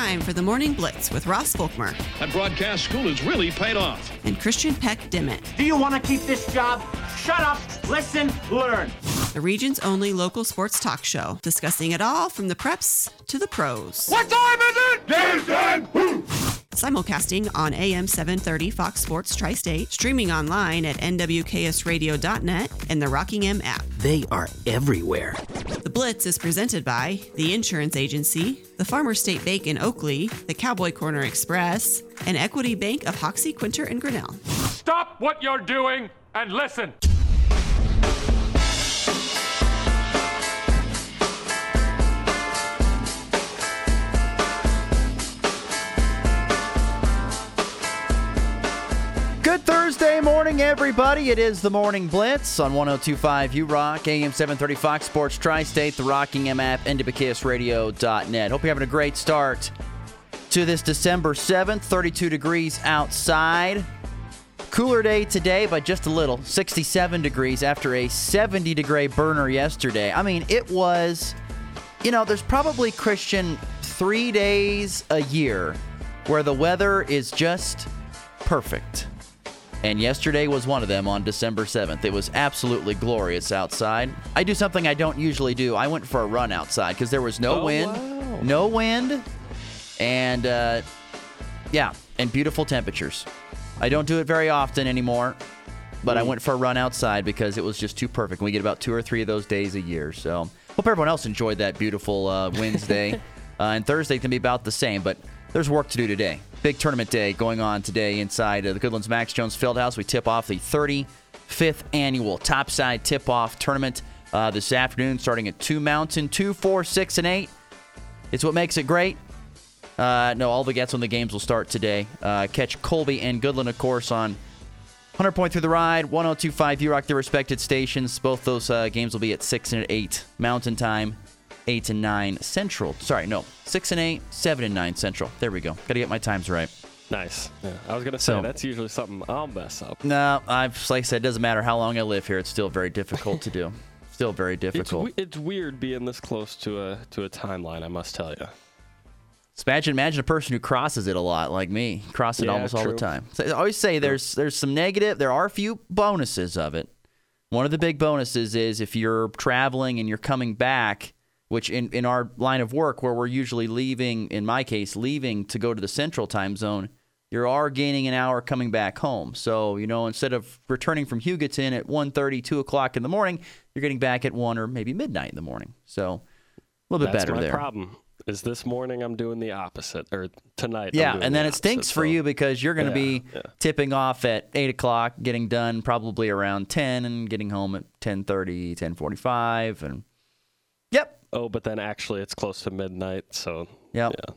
time for the Morning Blitz with Ross Volkmer That broadcast school has really paid off. and Christian Peck Dimmitt, Do you want to keep this job? Shut up, listen, learn. the region's only local sports talk show, discussing it all from the preps to the pros. What time is it? Jason! Simulcasting on AM 730 Fox Sports Tri State, streaming online at nwksradio.net and the Rocking M app. They are everywhere. The Blitz is presented by the Insurance Agency, the Farmer State Bank in Oakley, the Cowboy Corner Express, and Equity Bank of Hoxie, Quinter, and Grinnell. Stop what you're doing and listen. Thursday morning, everybody. It is the Morning Blitz on 1025 U Rock, AM 730 Fox Sports Tri State, the Rocking M app, NWKSradio.net. Hope you're having a great start to this December 7th. 32 degrees outside. Cooler day today, but just a little. 67 degrees after a 70 degree burner yesterday. I mean, it was, you know, there's probably, Christian, three days a year where the weather is just perfect. And yesterday was one of them on December 7th. It was absolutely glorious outside. I do something I don't usually do. I went for a run outside because there was no Oh, wind. wow. No wind. And, uh, yeah, and beautiful temperatures. I don't do it very often anymore, but I went for a run outside because it was just too perfect. We get about two or three of those days a year. So hope everyone else enjoyed that beautiful uh, Wednesday. uh, and Thursday can be about the same, but there's work to do today. Big tournament day going on today inside the Goodlands Max Jones Fieldhouse. We tip off the 35th annual Topside Tip Off Tournament uh, this afternoon, starting at 2 Mountain, 2, 4, 6, and 8. It's what makes it great. Uh, no, all the gets on the games will start today. Uh, catch Colby and Goodland, of course, on 100 point through the ride, 1025 U Rock, their respected stations. Both those uh, games will be at 6 and at 8 Mountain Time, 8 and 9 Central. Sorry, no, 6 and 8, 7 and 9 Central. There we go. Got to get my times right. Nice. Yeah, I was gonna say So- that's usually something I'll mess up. No, I've like I said, it doesn't matter how long I live here. It's still very difficult to do. Still very difficult. we- it's weird being this close to a to a timeline. I must tell you. Imagine, imagine a person who crosses it a lot, like me, cross it Yeah, almost all the time. So I always say there's there's some negative. There are a few bonuses of it. One of the big bonuses is if you're traveling and you're coming back, which in in our line of work where we're usually leaving, in my case, leaving to go to the central time zone, you are gaining an hour coming back home. So you know, instead of returning from Hugoton at 1.30, 2 o'clock in the morning, you're getting back at one or maybe midnight in the morning. So a little bit That's better my there. problem. Is this morning I'm doing the opposite, or tonight? Yeah, and the then it opposite, stinks for so- you because you're going to Yeah, be yeah. tipping off at eight o'clock, getting done probably around ten, and getting home at 10.30, 10.45, and yep, Oh, but then actually it's close to midnight, so yep. yeah.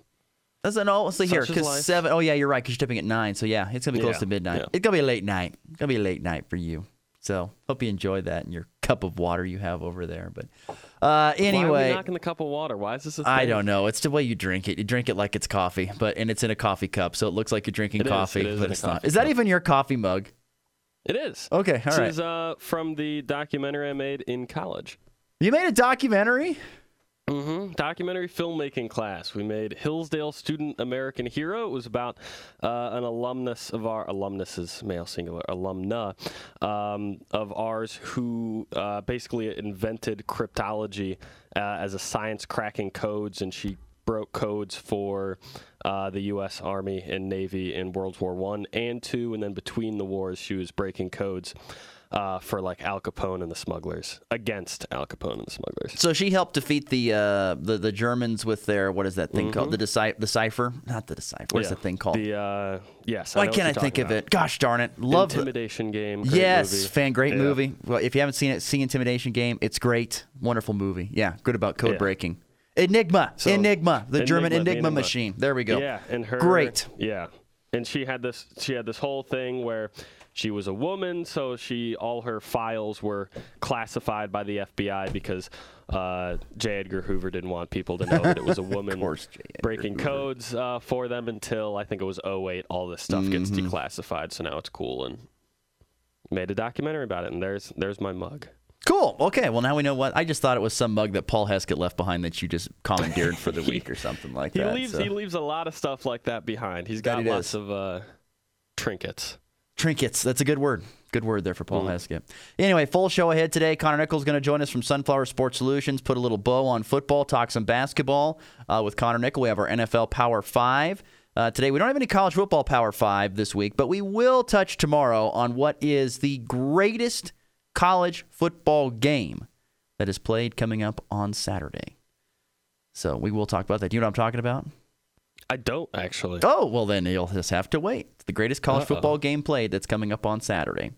That's an oh, see here Such is because seven. Oh yeah, you're right. Because you're tipping at nine, so yeah, it's gonna be close Yeah, to midnight. yeah. It's gonna be a late night. It's gonna be a late night for you. So hope you enjoyed that and your cup of water you have over there. But uh, Why are anyway, we knocking the cup of water? Why is this a thing? I don't know. It's the way you drink it. You drink it like it's coffee, but and it's in a coffee cup, so it looks like you're drinking It is. coffee, It is but it's not. Is that cup. even your coffee mug? It is. Okay, all this right. is uh, from the documentary I made in college. You made a documentary? Hmm Documentary filmmaking class. We made Hillsdale Student American Hero. It was about uh, an alumnus of our alumnus is male singular alumna um, of ours who uh, basically invented cryptology uh, as a science cracking codes, and she broke codes for uh, the U.S. Army and Navy in World War One and Two, and then between the wars, she was breaking codes. Uh, for like Al Capone and the smugglers against Al Capone and the smugglers. So she helped defeat the uh, the the Germans with their what is that thing called? The decipher, the cipher, not the decipher. What is Yeah. that thing called? The uh, yes. Why can't I think of about. it? Gosh darn it! Love the- Intimidation game. great yes, movie. fan, great Yeah. movie. Well, if you haven't seen it, see Intimidation Game. It's great, wonderful movie. Yeah, good about code Yeah. breaking. Enigma, So- Enigma, the German Enigma, the Enigma, Enigma. machine. There we go. Yeah, and her great. Yeah, and she had this. She had this whole thing where she was a woman, so she all her files were classified by the FBI because uh, J. Edgar Hoover didn't want people to know that it was a woman course, breaking codes uh, for them until I think it was 08. All this stuff gets Mm-hmm. declassified, so now it's cool and made a documentary about it. And there's there's my mug. Cool. Okay. Well, now we know what. I just thought it was some mug that Paul Heskett left behind that you just commandeered for the week or something like He that. leaves so. he leaves a lot of stuff like that behind. He's got he lots does. of uh, trinkets. Trinkets. That's a good word. Good word there for Paul Heskett. Anyway, full show ahead today. Connor Nichols is going to join us from Sunflower Sports Solutions, put a little bow on football, talk some basketball uh, with Connor Nichols. We have our NFL Power Five. Uh, today, we don't have any college football Power Five this week, but we will touch tomorrow on what is the greatest college football game that is played coming up on Saturday. So we will talk about that. Do you know what I'm talking about? I don't actually. Oh, well, then you'll just have to wait. It's the greatest college Uh-oh. football game played that's coming up on Saturday.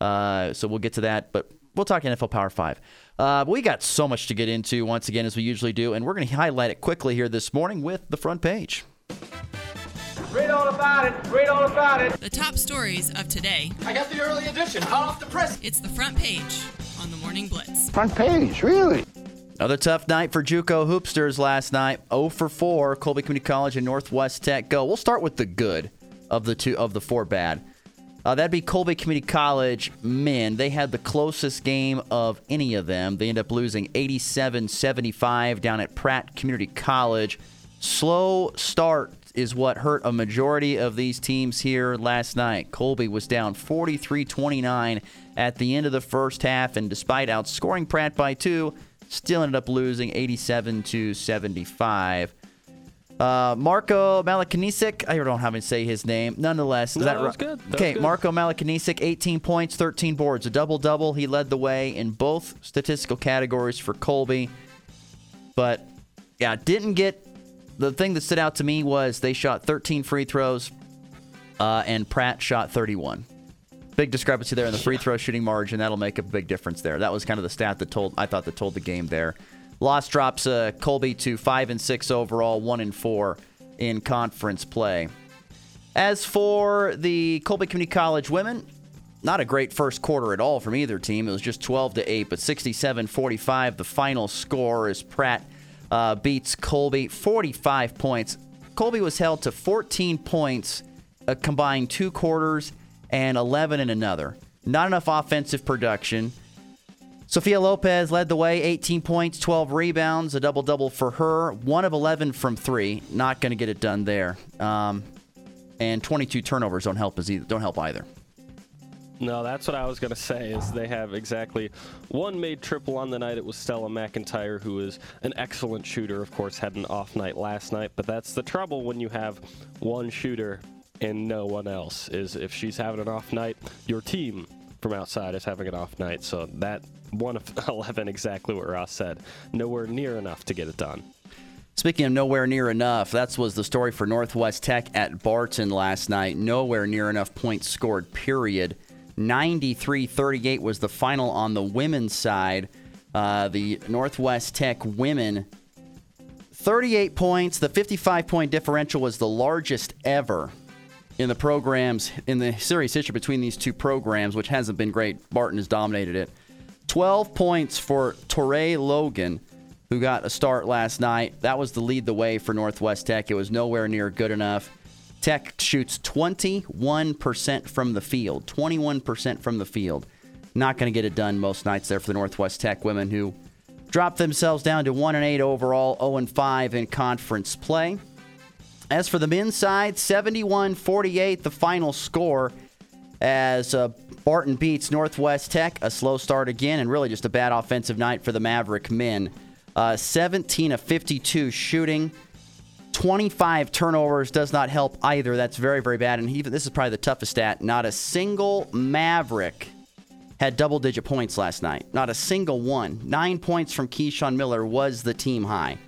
Uh, so we'll get to that, but we'll talk NFL Power 5. Uh, we got so much to get into once again, as we usually do, and we're going to highlight it quickly here this morning with the front page. Read all about it. Read all about it. The top stories of today. I got the early edition, hot off the press. It's the front page on the Morning Blitz. Front page, really? Another tough night for JUCO hoopsters last night. 0 for 4. Colby Community College and Northwest Tech go. We'll start with the good of the two of the four bad. Uh, that'd be Colby Community College men. They had the closest game of any of them. They end up losing 87-75 down at Pratt Community College. Slow start is what hurt a majority of these teams here last night. Colby was down 43-29 at the end of the first half, and despite outscoring Pratt by two, still ended up losing 87 to 75. Uh, Marco Malakanisic, I don't know how to say his name. Nonetheless, is No, that that was right? good. That okay, good. Marco Malakanisic, 18 points, 13 boards, a double double. He led the way in both statistical categories for Colby. But yeah, didn't get the thing that stood out to me was they shot 13 free throws, uh, and Pratt shot 31. Big discrepancy there in the free throw shooting margin. That'll make a big difference there. That was kind of the stat that told I thought that told the game there. Loss drops uh, Colby to five and six overall, one and four in conference play. As for the Colby Community College women, not a great first quarter at all from either team. It was just 12 to 8, but 67-45 the final score is Pratt uh, beats Colby 45 points. Colby was held to 14 points, a combined two quarters and 11 in another. Not enough offensive production. Sophia Lopez led the way, 18 points, 12 rebounds, a double double for her. One of 11 from three. Not going to get it done there. Um, and 22 turnovers don't help either. Don't help either. No, that's what I was going to say. Is they have exactly one made triple on the night. It was Stella McIntyre, who is an excellent shooter. Of course, had an off night last night, but that's the trouble when you have one shooter and no one else. Is if she's having an off night, your team from outside is having an off night. So that one of 11, exactly what Ross said, nowhere near enough to get it done. Speaking of nowhere near enough, that was the story for Northwest Tech at Barton last night. Nowhere near enough points scored, period. 93 38 was the final on the women's side. Uh, the Northwest Tech women, 38 points. The 55 point differential was the largest ever in the programs, in the series history between these two programs, which hasn't been great. Barton has dominated it. 12 points for Torrey Logan, who got a start last night. That was the lead the way for Northwest Tech. It was nowhere near good enough. Tech shoots 21% from the field. 21% from the field. Not going to get it done most nights there for the Northwest Tech women who dropped themselves down to 1 and 8 overall, 0 and 5 in conference play. As for the men's side, 71 48, the final score as uh, Barton beats Northwest Tech. A slow start again, and really just a bad offensive night for the Maverick men. Uh, 17 of 52 shooting. 25 turnovers does not help either. That's very, very bad. And even this is probably the toughest stat. Not a single Maverick had double digit points last night. Not a single one. Nine points from Keyshawn Miller was the team high.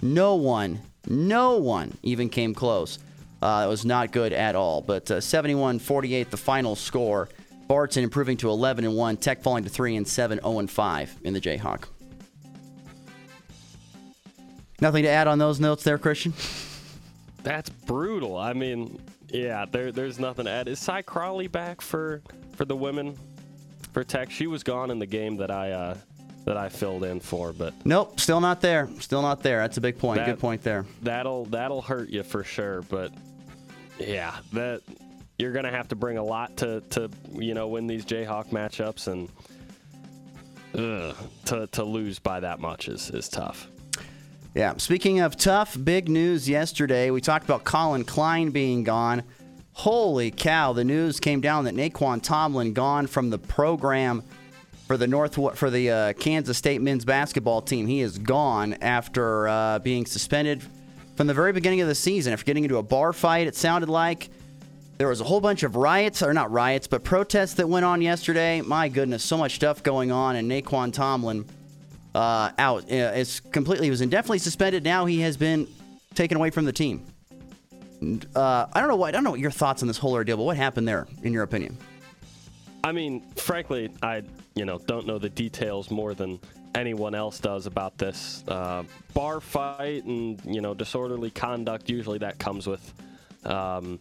No one, no one even came close. Uh, it was not good at all. But uh, 71 48, the final score. Barton improving to 11 and 1. Tech falling to 3 and 7, 0 and 5 in the Jayhawk. Nothing to add on those notes there, Christian? That's brutal. I mean, yeah, there, there's nothing to add. Is Cy Crawley back for for the women for Tech? She was gone in the game that I uh, that I filled in for, but Nope, still not there. Still not there. That's a big point. That- Good point there. that'll that'll hurt you for sure. But yeah, that you're gonna have to bring a lot to to you know win these Jayhawk matchups, and ugh, to to lose by that much is is tough. Yeah. Speaking of tough, big news yesterday. We talked about Collin Klein being gone. Holy cow! The news came down that Nae'Qwan Tomlin gone from the program for the North for the uh, Kansas State men's basketball team. He is gone after uh, being suspended from the very beginning of the season after getting into a bar fight. It sounded like there was a whole bunch of riots, or not riots, but protests that went on yesterday. My goodness, so much stuff going on, and Nae'Qwan Tomlin uh, out. Uh, it's completely. He was indefinitely suspended. Now he has been taken away from the team. Uh, I don't know what. I don't know what your thoughts on this whole ordeal, but what happened there, in your opinion? I mean, frankly, I you know don't know the details more than anyone else does about this uh, bar fight and you know disorderly conduct. Usually, that comes with. Um,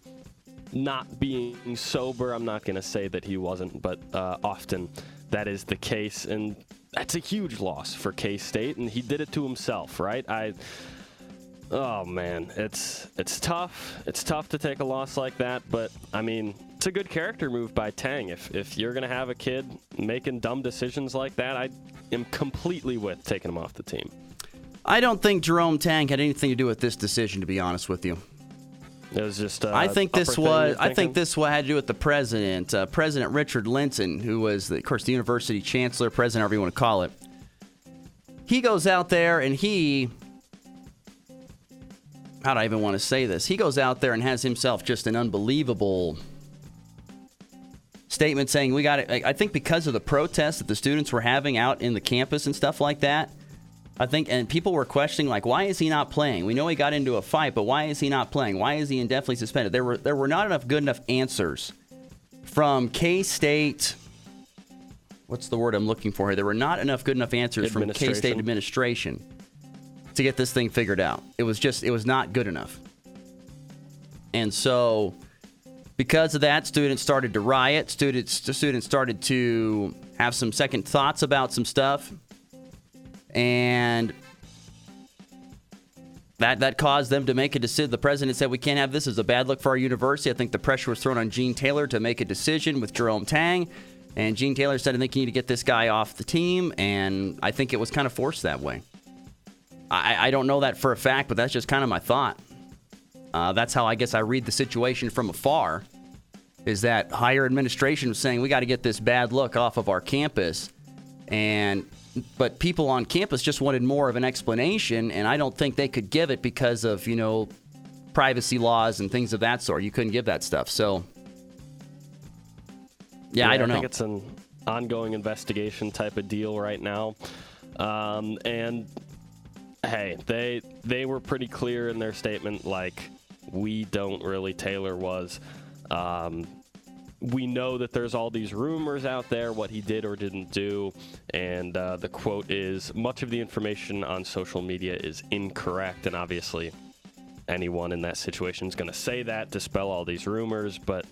not being sober, I'm not going to say that he wasn't, but uh, often that is the case. And that's a huge loss for K State, and he did it to himself, right? I. Oh man, it's it's tough. It's tough to take a loss like that, but I mean, it's a good character move by Tang. If if you're gonna have a kid making dumb decisions like that, I am completely with taking him off the team. I don't think Jerome Tang had anything to do with this decision, to be honest with you. It was just. Uh, I think this was. I think this had to do with the president, uh, President Richard Linton, who was, the, of course, the university chancellor, president, however you want to call it. He goes out there and he. How do I even want to say this? He goes out there and has himself just an unbelievable statement saying we got it. I think because of the protests that the students were having out in the campus and stuff like that I think, and people were questioning like, why is he not playing? We know he got into a fight, but why is he not playing? Why is he indefinitely suspended? There were there were not enough good enough answers from K State. What's the word I'm looking for here? There were not enough good enough answers from K State administration to get this thing figured out. It was just it was not good enough, and so because of that, students started to riot. Students students started to have some second thoughts about some stuff and that that caused them to make a decision. The president said we can't have this as a bad look for our university. I think the pressure was thrown on Gene Taylor to make a decision with Jerome Tang, and Gene Taylor said I think you need to get this guy off the team, and I think it was kind of forced that way. I, I don't know that for a fact, but that's just kind of my thought. Uh, that's how I guess I read the situation from afar. Is that higher administration was saying we got to get this bad look off of our campus, and but people on campus just wanted more of an explanation, and I don't think they could give it because of you know privacy laws and things of that sort. You couldn't give that stuff. So, yeah, yeah I don't know. I know. think it's an ongoing investigation type of deal right now, um, and hey, they they were pretty clear in their statement, like we don't really. Taylor was. Um, we know that there's all these rumors out there what he did or didn't do and uh, the quote is much of the information on social media is incorrect and obviously anyone in that situation is going to say that dispel all these rumors but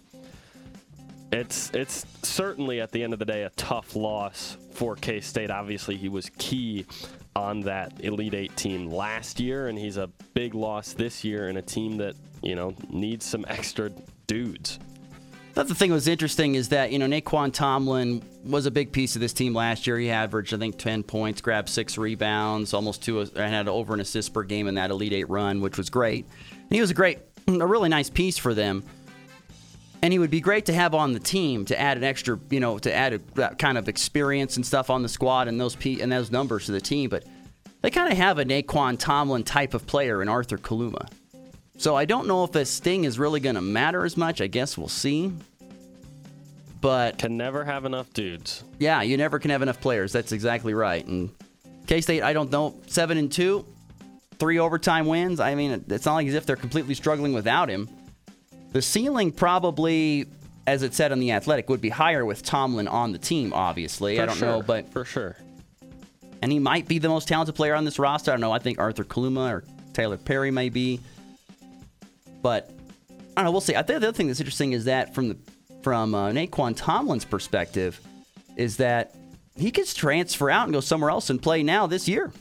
it's it's certainly at the end of the day a tough loss for K-State obviously he was key on that Elite 8 team last year and he's a big loss this year in a team that you know needs some extra dudes thought the thing that was interesting is that, you know, Nae'Qwan Tomlin was a big piece of this team last year. He averaged, I think, 10 points, grabbed six rebounds, almost two, and had over an assist per game in that Elite Eight run, which was great. And he was a great, a really nice piece for them. And he would be great to have on the team to add an extra, you know, to add a, kind of experience and stuff on the squad and those P, and those numbers to the team. But they kind of have a Nae'Qwan Tomlin type of player in Arthur Kaluma. So I don't know if this sting is really going to matter as much. I guess we'll see. But can never have enough dudes. Yeah, you never can have enough players. That's exactly right. And K State, I don't know, seven and two, three overtime wins. I mean, it's not like as if they're completely struggling without him. The ceiling probably, as it said on the Athletic, would be higher with Tomlin on the team. Obviously, for I don't sure. know, but for sure. And he might be the most talented player on this roster. I don't know. I think Arthur Kaluma or Tylor Perry may be. But I don't know. We'll see. I think the other thing that's interesting is that from the from uh, Nae'Qwan Tomlin's perspective, is that he could transfer out and go somewhere else and play now this year.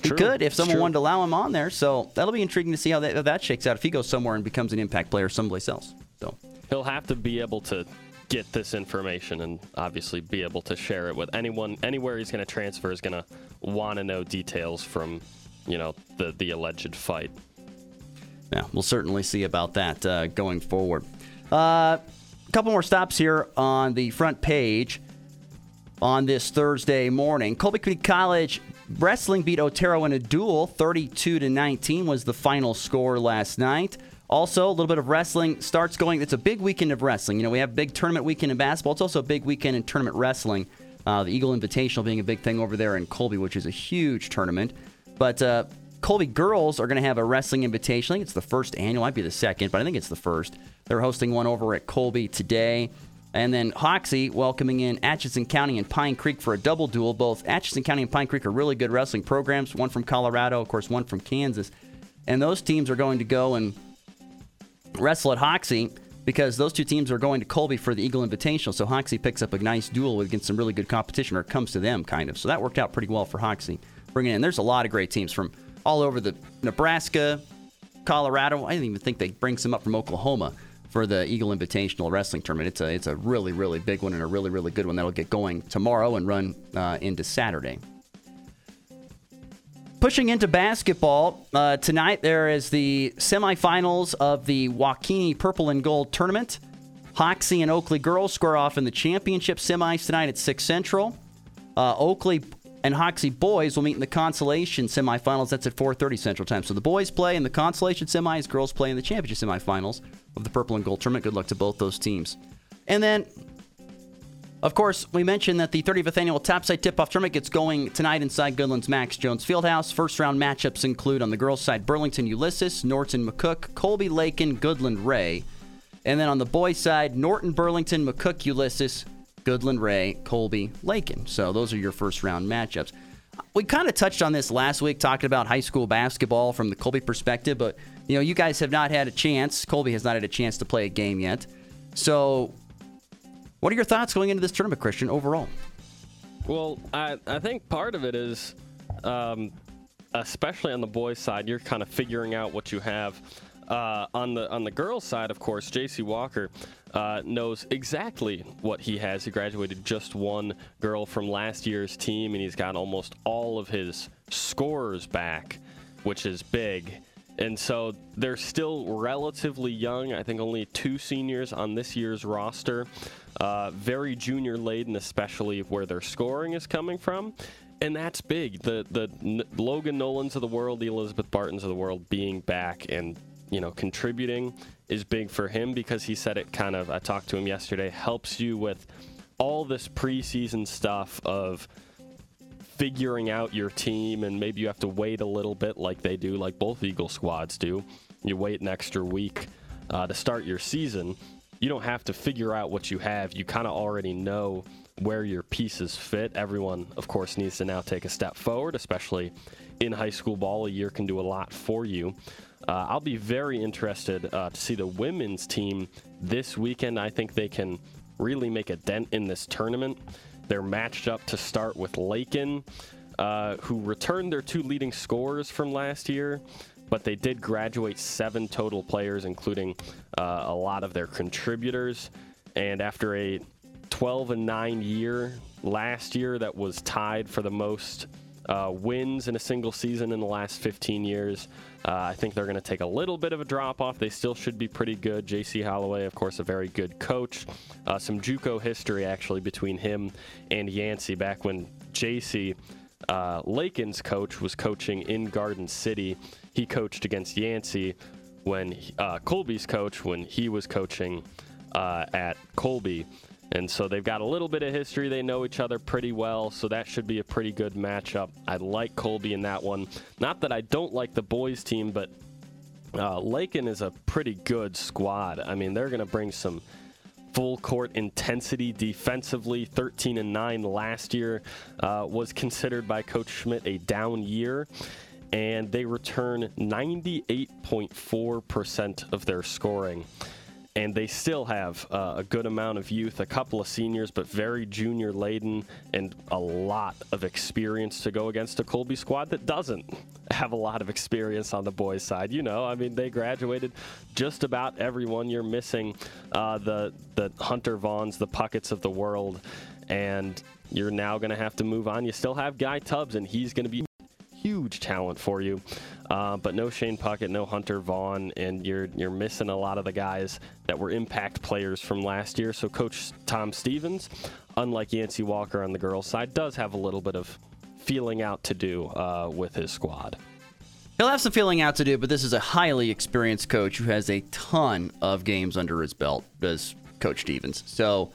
It's he true. could if someone wanted to allow him on there. So that'll be intriguing to see how that, how that shakes out if he goes somewhere and becomes an impact player someplace else. So He'll have to be able to get this information and obviously be able to share it with anyone anywhere he's going to transfer is going to want to know details from you know the the alleged fight. Yeah, we'll certainly see about that uh, going forward. Uh, a couple more stops here on the front page on this Thursday morning. Colby Community College wrestling beat Otero in a duel. 32 to 19 was the final score last night. Also, a little bit of wrestling starts going. It's a big weekend of wrestling. You know, we have big tournament weekend in basketball. It's also a big weekend in tournament wrestling. Uh, the Eagle Invitational being a big thing over there in Colby, which is a huge tournament. But uh, Colby girls are going to have a wrestling invitation. I think it's the first annual, might be the second, but I think it's the first. They're hosting one over at Colby today. And then Hoxie welcoming in Atchison County and Pine Creek for a double duel. Both Atchison County and Pine Creek are really good wrestling programs, one from Colorado, of course, one from Kansas. And those teams are going to go and wrestle at Hoxie because those two teams are going to Colby for the Eagle Invitational. So Hoxie picks up a nice duel against some really good competition, or it comes to them, kind of. So that worked out pretty well for Hoxie. Bringing in, there's a lot of great teams from all over the Nebraska, Colorado. I didn't even think they bring some up from Oklahoma for the Eagle Invitational Wrestling Tournament. It's a it's a really really big one and a really really good one that'll get going tomorrow and run uh, into Saturday. Pushing into basketball, uh, tonight there is the semifinals of the WaKeeney Purple and Gold Tournament. Hoxie and Oakley girls square off in the championship semis tonight at 6 Central. Uh, Oakley and Hoxie boys will meet in the consolation semifinals. That's at 4:30 Central Time. So the boys play in the consolation semis, girls play in the championship semifinals of the Purple and Gold Tournament. Good luck to both those teams. And then of course, we mentioned that the 35th annual Topside Tip Off Tournament gets going tonight inside Goodland's Max Jones Fieldhouse. First round matchups include on the girls' side Burlington Ulysses, Norton McCook, Colby Lakin, Goodland Ray. And then on the boys' side, Norton Burlington, McCook Ulysses, Goodland Ray, Colby Lakin. So those are your first round matchups. We kind of touched on this last week, talking about high school basketball from the Colby perspective, but you know, you guys have not had a chance. Colby has not had a chance to play a game yet. So what are your thoughts going into this tournament, Christian, overall? Well, I, I think part of it is, um, especially on the boys' side, you're kind of figuring out what you have. Uh, on the on the girls' side, of course, J.C. Walker uh, knows exactly what he has. He graduated just one girl from last year's team, and he's got almost all of his scores back, which is big. And so they're still relatively young. I think only two seniors on this year's roster. Uh, very junior laden, especially where their scoring is coming from. And that's big. The the N- Logan Nolans of the world, the Elizabeth Bartons of the world being back and you know contributing is big for him because he said it kind of I talked to him yesterday helps you with all this preseason stuff of figuring out your team, and maybe you have to wait a little bit, like they do, like both Eagle squads do. You wait an extra week uh, to start your season. You don't have to figure out what you have. You kind of already know where your pieces fit. Everyone, of course, needs to now take a step forward, especially in high school ball. A year can do a lot for you. Uh, I'll be very interested uh, to see the women's team this weekend. I think they can really make a dent in this tournament. They're matched up to start with Lakin, uh, who returned their two leading scorers from last year, but they did graduate seven total players, including uh, a lot of their contributors. And after a 12 and 9 year last year, that was tied for the most uh, wins in a single season in the last 15 years. Uh, I think they're going to take a little bit of a drop off. They still should be pretty good. J.C. Holloway, of course, a very good coach. Uh, some JUCO history actually between him and Yancey back when J.C. Uh, Lakin's coach was coaching in Garden City. He coached against Yancey when uh, Colby's coach when he was coaching uh, at Colby. And so they've got a little bit of history. They know each other pretty well, so that should be a pretty good matchup. I like Colby in that one. Not that I don't like the boys' team, but uh, Lakin is a pretty good squad. I mean, they're going to bring some full court intensity defensively. 13 and 9 last year uh, was considered by Coach Schmidt a down year. And they return 98.4% of their scoring. And they still have uh, a good amount of youth, a couple of seniors, but very junior laden, and a lot of experience to go against a Colby squad that doesn't have a lot of experience on the boys' side. You know, I mean, they graduated just about everyone. You're missing uh, the the Hunter Vaughns, the Pucketts of the world, and you're now going to have to move on. You still have Guy Tubbs, and he's going to be huge talent for you. Uh, but no Shane Puckett, no Hunter Vaughn, and you're you're missing a lot of the guys that were impact players from last year. So Coach Tom Stevens, unlike Yancey Walker on the girls' side, does have a little bit of feeling out to do uh, with his squad. He'll have some feeling out to do, but this is a highly experienced coach who has a ton of games under his belt, does Coach Stevens. So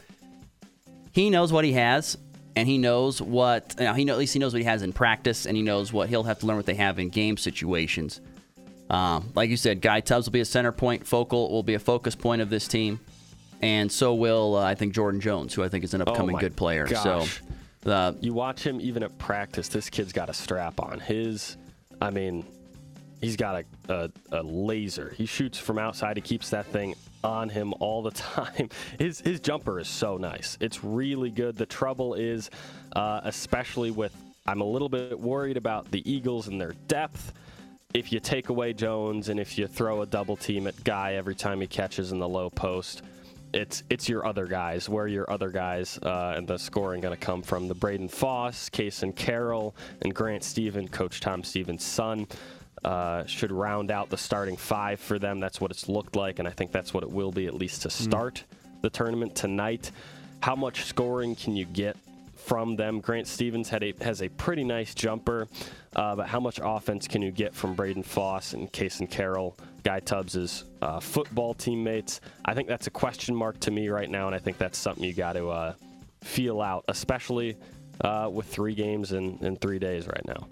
he knows what he has and he knows what you know, he know, at least he knows what he has in practice, and he knows what he'll have to learn what they have in game situations. Um, like you said, Guy Tubbs will be a center point, focal will be a focus point of this team, and so will uh, I think Jordan Jones, who I think is an upcoming oh good player. Gosh. So uh, you watch him even at practice. This kid's got a strap on. His, I mean, he's got a, a, a laser. He shoots from outside. He keeps that thing on him all the time. His his jumper is so nice. It's really good. The trouble is, uh, especially with, I'm a little bit worried about the Eagles and their depth. If you take away Jones and if you throw a double team at Guy every time he catches in the low post, it's it's your other guys. Where your other guys uh, and the scoring going to come from? The Braden Foss, Kason Carroll, and Grant Steven, Coach Tom Stevens' son. Uh, should round out the starting five for them. That's what it's looked like, and I think that's what it will be at least to start mm. the tournament tonight. How much scoring can you get from them? Grant Stevens had a, has a pretty nice jumper, uh, but how much offense can you get from Braden Foss and Kason Carroll, Guy Tubbs' uh, football teammates? I think that's a question mark to me right now, and I think that's something you got to uh, feel out, especially uh, with three games in, in three days right now.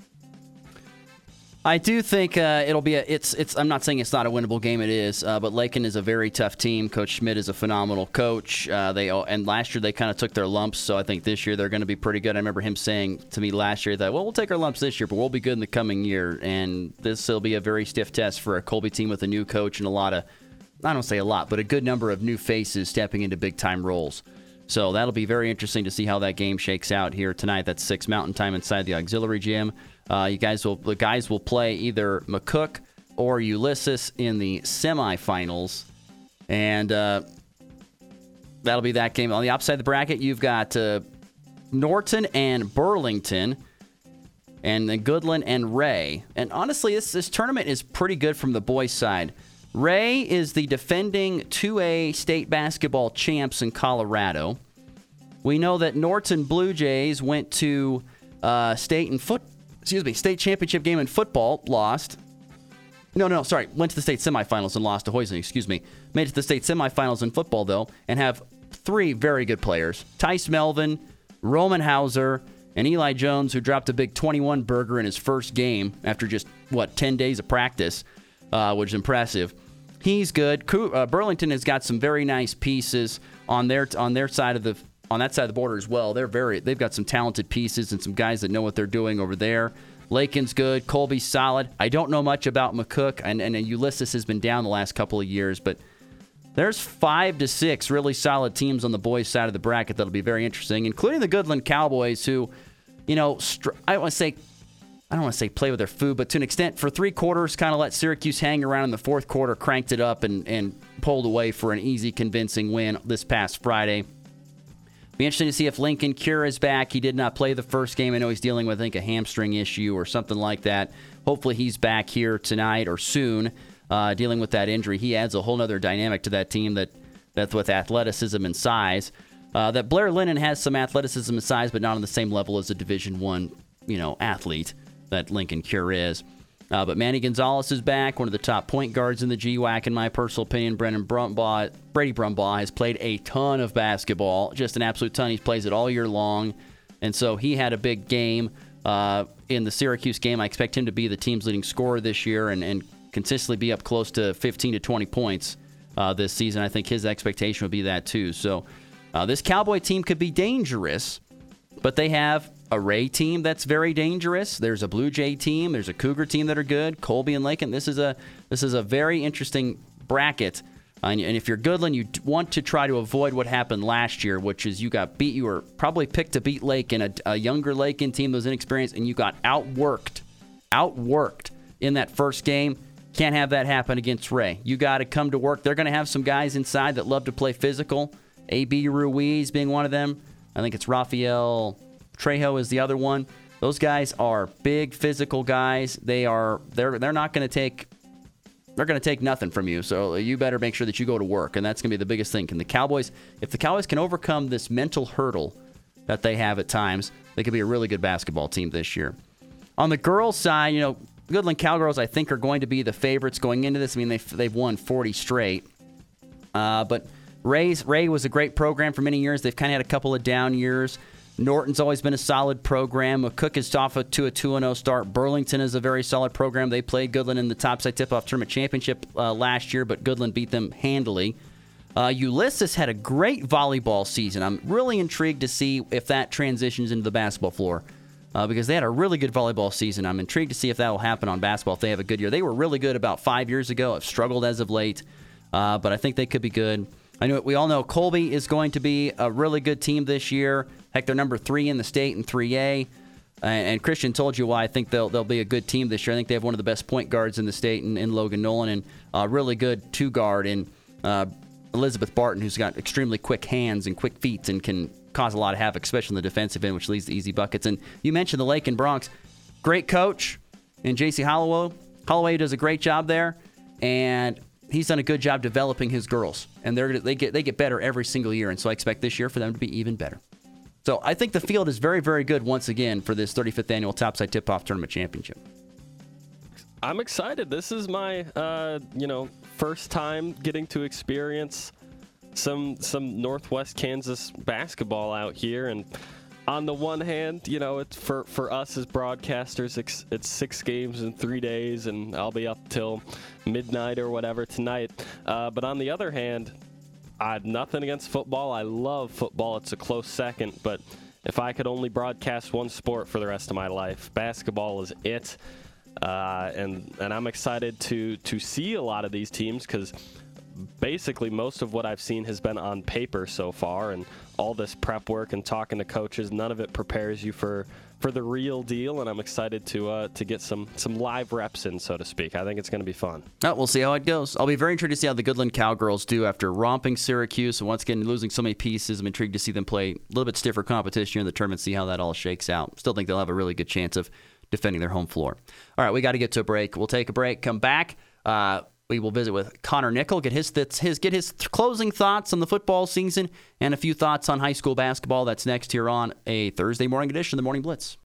I do think uh, it'll be a. It's. It's. I'm not saying it's not a winnable game. It is. Uh, but Lakin is a very tough team. Coach Schmidt is a phenomenal coach. Uh, they and last year they kind of took their lumps. So I think this year they're going to be pretty good. I remember him saying to me last year that well we'll take our lumps this year, but we'll be good in the coming year. And this will be a very stiff test for a Colby team with a new coach and a lot of. I don't say a lot, but a good number of new faces stepping into big time roles. So that'll be very interesting to see how that game shakes out here tonight. That's six Mountain Time inside the auxiliary gym. Uh, you guys will the guys will play either McCook or Ulysses in the semifinals, and uh, that'll be that game. On the opposite of the bracket, you've got uh, Norton and Burlington, and then Goodland and Ray. And honestly, this this tournament is pretty good from the boys' side. Ray is the defending 2A state basketball champs in Colorado. We know that Norton Blue Jays went to uh, state and foot excuse me, state championship game in football, lost. No, no, sorry, went to the state semifinals and lost to Hoising, excuse me. Made it to the state semifinals in football, though, and have three very good players Tice Melvin, Roman Hauser, and Eli Jones, who dropped a big 21 burger in his first game after just, what, 10 days of practice, uh, which is impressive. He's good. Uh, Burlington has got some very nice pieces on their on their side of the on that side of the border as well. They're very they've got some talented pieces and some guys that know what they're doing over there. Lakin's good, Colby's solid. I don't know much about McCook, and, and Ulysses has been down the last couple of years, but there's five to six really solid teams on the boys' side of the bracket that'll be very interesting, including the Goodland Cowboys, who, you know, str- I want to say, I don't want to say play with their food, but to an extent, for three quarters, kind of let Syracuse hang around in the fourth quarter, cranked it up, and, and pulled away for an easy, convincing win this past Friday. Be interesting to see if Lincoln Cure is back. He did not play the first game. I know he's dealing with, I think, a hamstring issue or something like that. Hopefully, he's back here tonight or soon, uh, dealing with that injury. He adds a whole other dynamic to that team that that's with athleticism and size. Uh, that Blair Lennon has some athleticism and size, but not on the same level as a Division One, you know, athlete that Lincoln Cure is. Uh, but Manny Gonzalez is back, one of the top point guards in the GWAC, in my personal opinion. Brennan Brumbaugh, Brady Brumbaugh has played a ton of basketball, just an absolute ton. He plays it all year long, and so he had a big game uh, in the Syracuse game. I expect him to be the team's leading scorer this year and, and consistently be up close to 15 to 20 points uh, this season. I think his expectation would be that too. So uh, this Cowboy team could be dangerous, but they have a Ray team that's very dangerous. There's a Blue Jay team. There's a Cougar team that are good. Colby and Lakin. This is a this is a very interesting bracket Uh, and, if you're Goodland, you want to try to avoid what happened last year, which is you got beat. You were probably picked to beat Lakin a, younger Lakin team that was inexperienced, and you got outworked, outworked in that first game. Can't have that happen against Ray. You got to come to work. They're going to have some guys inside that love to play physical. AB Ruiz being one of them. I think it's Rafael Trejo is the other one. Those guys are big physical guys. They are they're they're not going to take they're going to take nothing from you. So you better make sure that you go to work, and that's going to be the biggest thing. Can the Cowboys, if the Cowboys can overcome this mental hurdle that they have at times, they could be a really good basketball team this year. On the girls' side, you know, Goodland Cowgirls, I think, are going to be the favorites going into this. I mean, they've, they've won 40 straight. Uh, but Ray's, Ray was a great program for many years. They've kind of had a couple of down years. Norton's always been a solid program. McCook is off to a 2 0 start. Burlington is a very solid program. They played Goodland in the Topside Tip Off Tournament Championship uh, last year, but Goodland beat them handily. Uh, Ulysses had a great volleyball season. I'm really intrigued to see if that transitions into the basketball floor uh, because they had a really good volleyball season. I'm intrigued to see if that will happen on basketball if they have a good year. They were really good about five years ago, have struggled as of late, uh, but I think they could be good. I know we all know Colby is going to be a really good team this year. Heck, they're number three in the state in 3A. And Christian told you why I think they'll they'll be a good team this year. I think they have one of the best point guards in the state in, in Logan Nolan and a really good two guard in uh, Elizabeth Barton, who's got extremely quick hands and quick feet and can cause a lot of havoc, especially in the defensive end, which leads to easy buckets. And you mentioned the Lakin Broncs, great coach and J.C. Holloway. Holloway does a great job there, and he's done a good job developing his girls, and they're they get they get better every single year. And so I expect this year for them to be even better. So I think the field is very, very good once again for this 35th annual Topside Tip Off Tournament Championship. I'm excited. This is my, uh, you know, first time getting to experience some some Northwest Kansas basketball out here, and on the one hand, you know, it's for for us as broadcasters, it's, it's six games in three days, and I'll be up till midnight or whatever tonight. Uh, but on the other hand, I have nothing against football. I love football. It's a close second, but if I could only broadcast one sport for the rest of my life, basketball is it. Uh, and and I'm excited to to see a lot of these teams because basically most of what I've seen has been on paper so far, and all this prep work and talking to coaches, none of it prepares you for for the real deal. And I'm excited to uh, to get some some live reps in, so to speak. I think it's going to be fun. Oh, we'll see how it goes. I'll be very intrigued to see how the Goodland Cowgirls do after romping Syracuse and once again losing so many pieces. I'm intrigued to see them play a little bit stiffer competition here in the tournament, see how that all shakes out. Still think they'll have a really good chance of defending their home floor. All right, we got to get to a break. We'll take a break, come back. Uh, we will visit with Connor Nickel, get his, his get his th- closing thoughts on the football season and a few thoughts on high school basketball. That's next here on a Thursday morning edition of the Morning Blitz.